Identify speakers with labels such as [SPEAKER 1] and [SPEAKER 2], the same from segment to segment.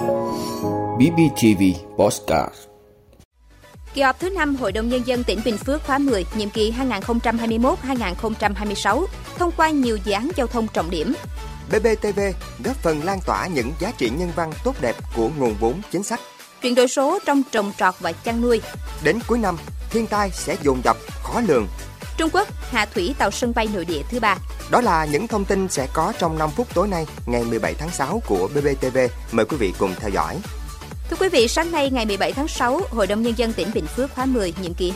[SPEAKER 1] BBTV Postcard
[SPEAKER 2] Kỳ họp thứ 5 Hội đồng Nhân dân tỉnh Bình Phước khóa 10, nhiệm kỳ 2021-2026, thông qua nhiều dự án giao thông trọng điểm.
[SPEAKER 3] BBTV góp phần lan tỏa những giá trị nhân văn tốt đẹp của nguồn vốn chính sách.
[SPEAKER 2] Chuyển đổi số trong trồng trọt và chăn nuôi.
[SPEAKER 3] Đến cuối năm, thiên tai sẽ dồn dập, khó lường.
[SPEAKER 2] Trung Quốc hạ thủy tàu sân bay nội địa thứ ba.
[SPEAKER 3] Đó là những thông tin sẽ có trong 5 phút tối nay, ngày 17 tháng 6 của BBTV. Mời quý vị cùng theo dõi.
[SPEAKER 2] Thưa quý vị, sáng nay ngày 17 tháng 6, Hội đồng Nhân dân tỉnh Bình Phước khóa 10, nhiệm kỳ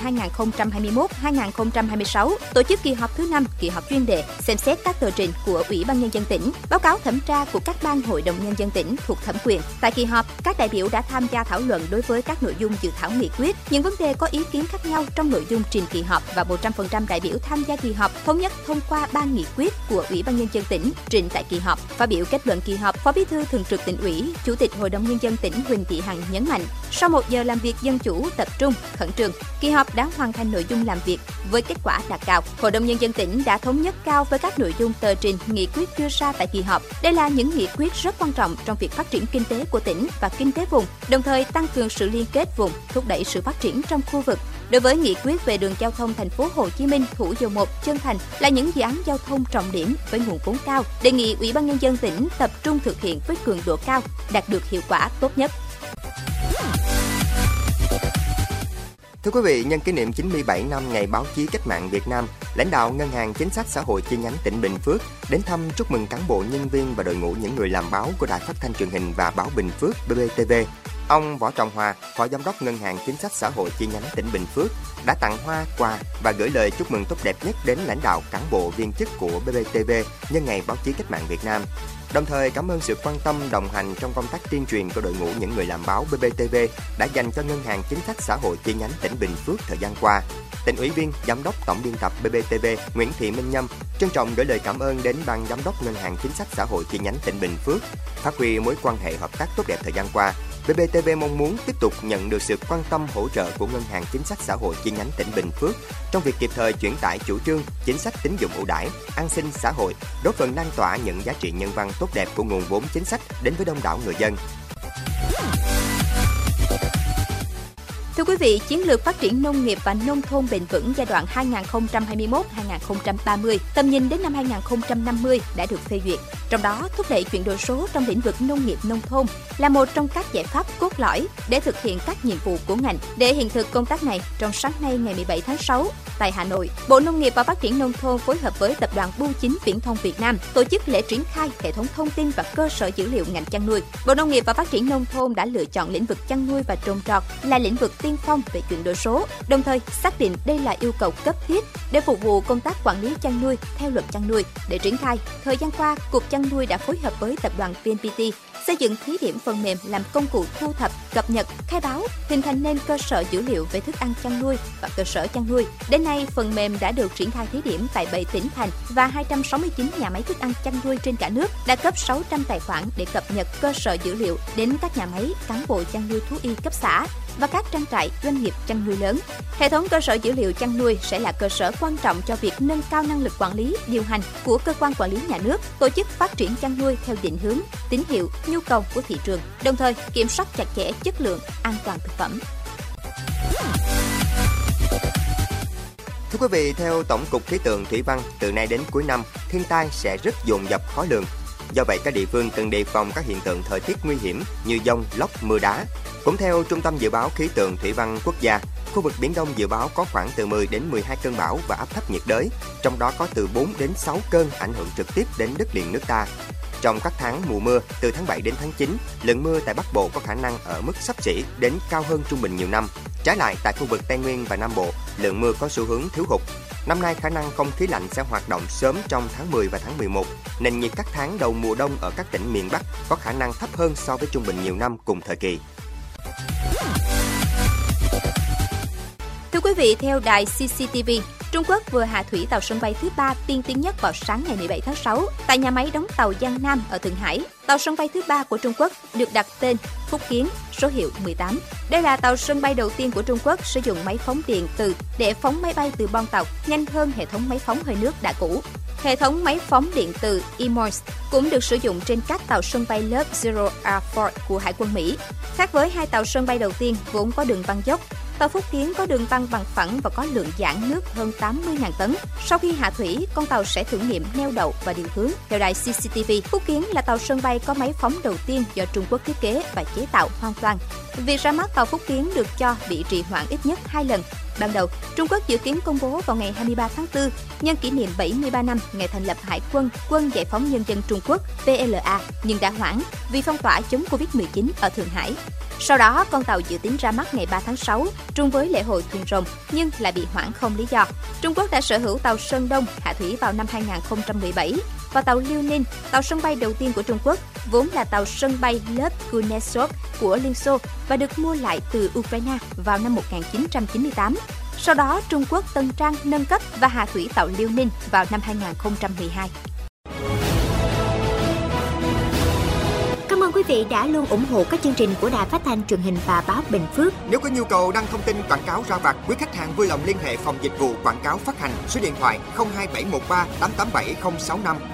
[SPEAKER 2] 2021-2026, tổ chức kỳ họp thứ 5, kỳ họp chuyên đề, xem xét các tờ trình của Ủy ban Nhân dân tỉnh, báo cáo thẩm tra của các ban Hội đồng Nhân dân tỉnh thuộc thẩm quyền. Tại kỳ họp, các đại biểu đã tham gia thảo luận đối với các nội dung dự thảo nghị quyết, những vấn đề có ý kiến khác nhau trong nội dung trình kỳ họp và 100% đại biểu tham gia kỳ họp thống nhất thông qua ba nghị quyết của Ủy ban Nhân dân tỉnh trình tại kỳ họp. Phát biểu kết luận kỳ họp, Phó Bí thư Thường trực tỉnh ủy, Chủ tịch Hội đồng Nhân dân tỉnh Huỳnh Thị Hằng nhấn mạnh, sau một giờ làm việc dân chủ, tập trung, khẩn trương, kỳ họp đã hoàn thành nội dung làm việc với kết quả đạt cao. Hội đồng nhân dân tỉnh đã thống nhất cao với các nội dung tờ trình, nghị quyết đưa ra tại kỳ họp. Đây là những nghị quyết rất quan trọng trong việc phát triển kinh tế của tỉnh và kinh tế vùng, đồng thời tăng cường sự liên kết vùng, thúc đẩy sự phát triển trong khu vực. Đối với nghị quyết về đường giao thông thành phố Hồ Chí Minh, Thủ Dầu Một, Chân Thành là những dự án giao thông trọng điểm với nguồn vốn cao, đề nghị Ủy ban nhân dân tỉnh tập trung thực hiện với cường độ cao, đạt được hiệu quả tốt nhất.
[SPEAKER 3] Thưa quý vị, nhân kỷ niệm 97 năm ngày báo chí cách mạng Việt Nam, lãnh đạo Ngân hàng Chính sách Xã hội chi nhánh tỉnh Bình Phước đến thăm chúc mừng cán bộ nhân viên và đội ngũ những người làm báo của Đài Phát thanh Truyền hình và Báo Bình Phước BBTV. Ông Võ Trọng Hòa, Phó Giám đốc Ngân hàng Chính sách Xã hội chi nhánh tỉnh Bình Phước đã tặng hoa, quà và gửi lời chúc mừng tốt đẹp nhất đến lãnh đạo cán bộ viên chức của BBTV nhân ngày báo chí cách mạng Việt Nam. Đồng thời cảm ơn sự quan tâm đồng hành trong công tác tuyên truyền của đội ngũ những người làm báo BBTV đã dành cho Ngân hàng Chính sách Xã hội chi nhánh tỉnh Bình Phước thời gian qua. Tỉnh ủy viên, giám đốc tổng biên tập BBTV Nguyễn Thị Minh Nhâm trân trọng gửi lời cảm ơn đến ban giám đốc Ngân hàng Chính sách Xã hội chi nhánh tỉnh Bình Phước, phát huy mối quan hệ hợp tác tốt đẹp thời gian qua. BBTV mong muốn tiếp tục nhận được sự quan tâm hỗ trợ của Ngân hàng Chính sách Xã hội chi nhánh tỉnh Bình Phước trong việc kịp thời chuyển tải chủ trương, chính sách tín dụng ưu đãi, an sinh xã hội, góp phần lan tỏa những giá trị nhân văn tốt đẹp của nguồn vốn chính sách đến với đông đảo người dân.
[SPEAKER 2] Thưa quý vị, chiến lược phát triển nông nghiệp và nông thôn bền vững giai đoạn 2021-2030, tầm nhìn đến năm 2050 đã được phê duyệt. Trong đó, thúc đẩy chuyển đổi số trong lĩnh vực nông nghiệp nông thôn là một trong các giải pháp cốt lõi để thực hiện các nhiệm vụ của ngành. Để hiện thực công tác này, trong sáng nay ngày 17 tháng 6, tại Hà Nội, Bộ Nông nghiệp và Phát triển Nông thôn phối hợp với Tập đoàn Bưu chính Viễn thông Việt Nam tổ chức lễ triển khai hệ thống thông tin và cơ sở dữ liệu ngành chăn nuôi. Bộ Nông nghiệp và Phát triển Nông thôn đã lựa chọn lĩnh vực chăn nuôi và trồng trọt là lĩnh vực tiên phong về chuyển đổi số, đồng thời xác định đây là yêu cầu cấp thiết để phục vụ công tác quản lý chăn nuôi theo luật chăn nuôi. Để triển khai, thời gian qua, Cục chăn nuôi đã phối hợp với Tập đoàn VNPT xây dựng thí điểm phần mềm làm công cụ thu thập, cập nhật, khai báo, hình thành nên cơ sở dữ liệu về thức ăn chăn nuôi và cơ sở chăn nuôi. Đến nay, phần mềm đã được triển khai thí điểm tại 7 tỉnh thành và 269 nhà máy thức ăn chăn nuôi trên cả nước, đã cấp 600 tài khoản để cập nhật cơ sở dữ liệu đến các nhà máy, cán bộ chăn nuôi thú y cấp xã và các trang trại doanh nghiệp chăn nuôi lớn. Hệ thống cơ sở dữ liệu chăn nuôi sẽ là cơ sở quan trọng cho việc nâng cao năng lực quản lý, điều hành của cơ quan quản lý nhà nước, tổ chức phát triển chăn nuôi theo định hướng, tín hiệu, nhu cầu của thị trường, đồng thời kiểm soát chặt chẽ chất lượng, an toàn thực phẩm.
[SPEAKER 3] Thưa quý vị, theo Tổng cục Khí tượng Thủy văn, từ nay đến cuối năm, thiên tai sẽ rất dồn dập khó lường. Do vậy, các địa phương cần đề phòng các hiện tượng thời tiết nguy hiểm như dông, lốc, mưa đá. Cũng theo Trung tâm Dự báo Khí tượng Thủy văn Quốc gia, khu vực Biển Đông dự báo có khoảng từ 10 đến 12 cơn bão và áp thấp nhiệt đới, trong đó có từ 4 đến 6 cơn ảnh hưởng trực tiếp đến đất liền nước ta. Trong các tháng mùa mưa từ tháng 7 đến tháng 9, lượng mưa tại Bắc Bộ có khả năng ở mức sắp xỉ đến cao hơn trung bình nhiều năm. Trái lại tại khu vực Tây Nguyên và Nam Bộ, lượng mưa có xu hướng thiếu hụt. Năm nay khả năng không khí lạnh sẽ hoạt động sớm trong tháng 10 và tháng 11. Nền nhiệt các tháng đầu mùa đông ở các tỉnh miền Bắc có khả năng thấp hơn so với trung bình nhiều năm cùng thời kỳ.
[SPEAKER 2] Quý vị, theo đài CCTV, Trung Quốc vừa hạ thủy tàu sân bay thứ ba tiên tiến nhất vào sáng ngày 17 tháng 6 tại nhà máy đóng tàu Giang Nam ở Thượng Hải. Tàu sân bay thứ ba của Trung Quốc được đặt tên Phúc Kiến, số hiệu 18. Đây là tàu sân bay đầu tiên của Trung Quốc sử dụng máy phóng điện từ để phóng máy bay từ bon tàu nhanh hơn hệ thống máy phóng hơi nước đã cũ. Hệ thống máy phóng điện từ Emois cũng được sử dụng trên các tàu sân bay lớp Zero Air Force của Hải quân Mỹ. Khác với hai tàu sân bay đầu tiên vốn có đường băng dốc, Tàu Phúc Kiến có đường băng bằng phẳng và có lượng giãn nước hơn 80.000 tấn. Sau khi hạ thủy, con tàu sẽ thử nghiệm neo đậu và điều hướng. Theo đài CCTV, Phúc Kiến là tàu sân bay có máy phóng đầu tiên do Trung Quốc thiết kế và chế tạo hoàn toàn. Việc ra mắt tàu Phúc Kiến được cho bị trì hoãn ít nhất hai lần. Ban đầu, Trung Quốc dự kiến công bố vào ngày 23 tháng 4, nhân kỷ niệm 73 năm ngày thành lập Hải quân Quân Giải phóng Nhân dân Trung Quốc PLA, nhưng đã hoãn vì phong tỏa chống Covid-19 ở Thượng Hải. Sau đó, con tàu dự tính ra mắt ngày 3 tháng 6, trùng với lễ hội thuyền rồng, nhưng lại bị hoãn không lý do. Trung Quốc đã sở hữu tàu Sơn Đông hạ thủy vào năm 2017 và tàu Liêu Ninh, tàu sân bay đầu tiên của Trung Quốc, vốn là tàu sân bay lớp Kuznetsov của Liên Xô và được mua lại từ Ukraine vào năm 1998. Sau đó, Trung Quốc tân trang nâng cấp và hạ thủy tàu Liêu Ninh vào năm 2012.
[SPEAKER 4] Cảm ơn quý vị đã luôn ủng hộ các chương trình của Đài Phát thanh truyền hình và báo Bình Phước.
[SPEAKER 3] Nếu có nhu cầu đăng thông tin quảng cáo ra vặt, quý khách hàng vui lòng liên hệ phòng dịch vụ quảng cáo phát hành số điện thoại 02713 887065.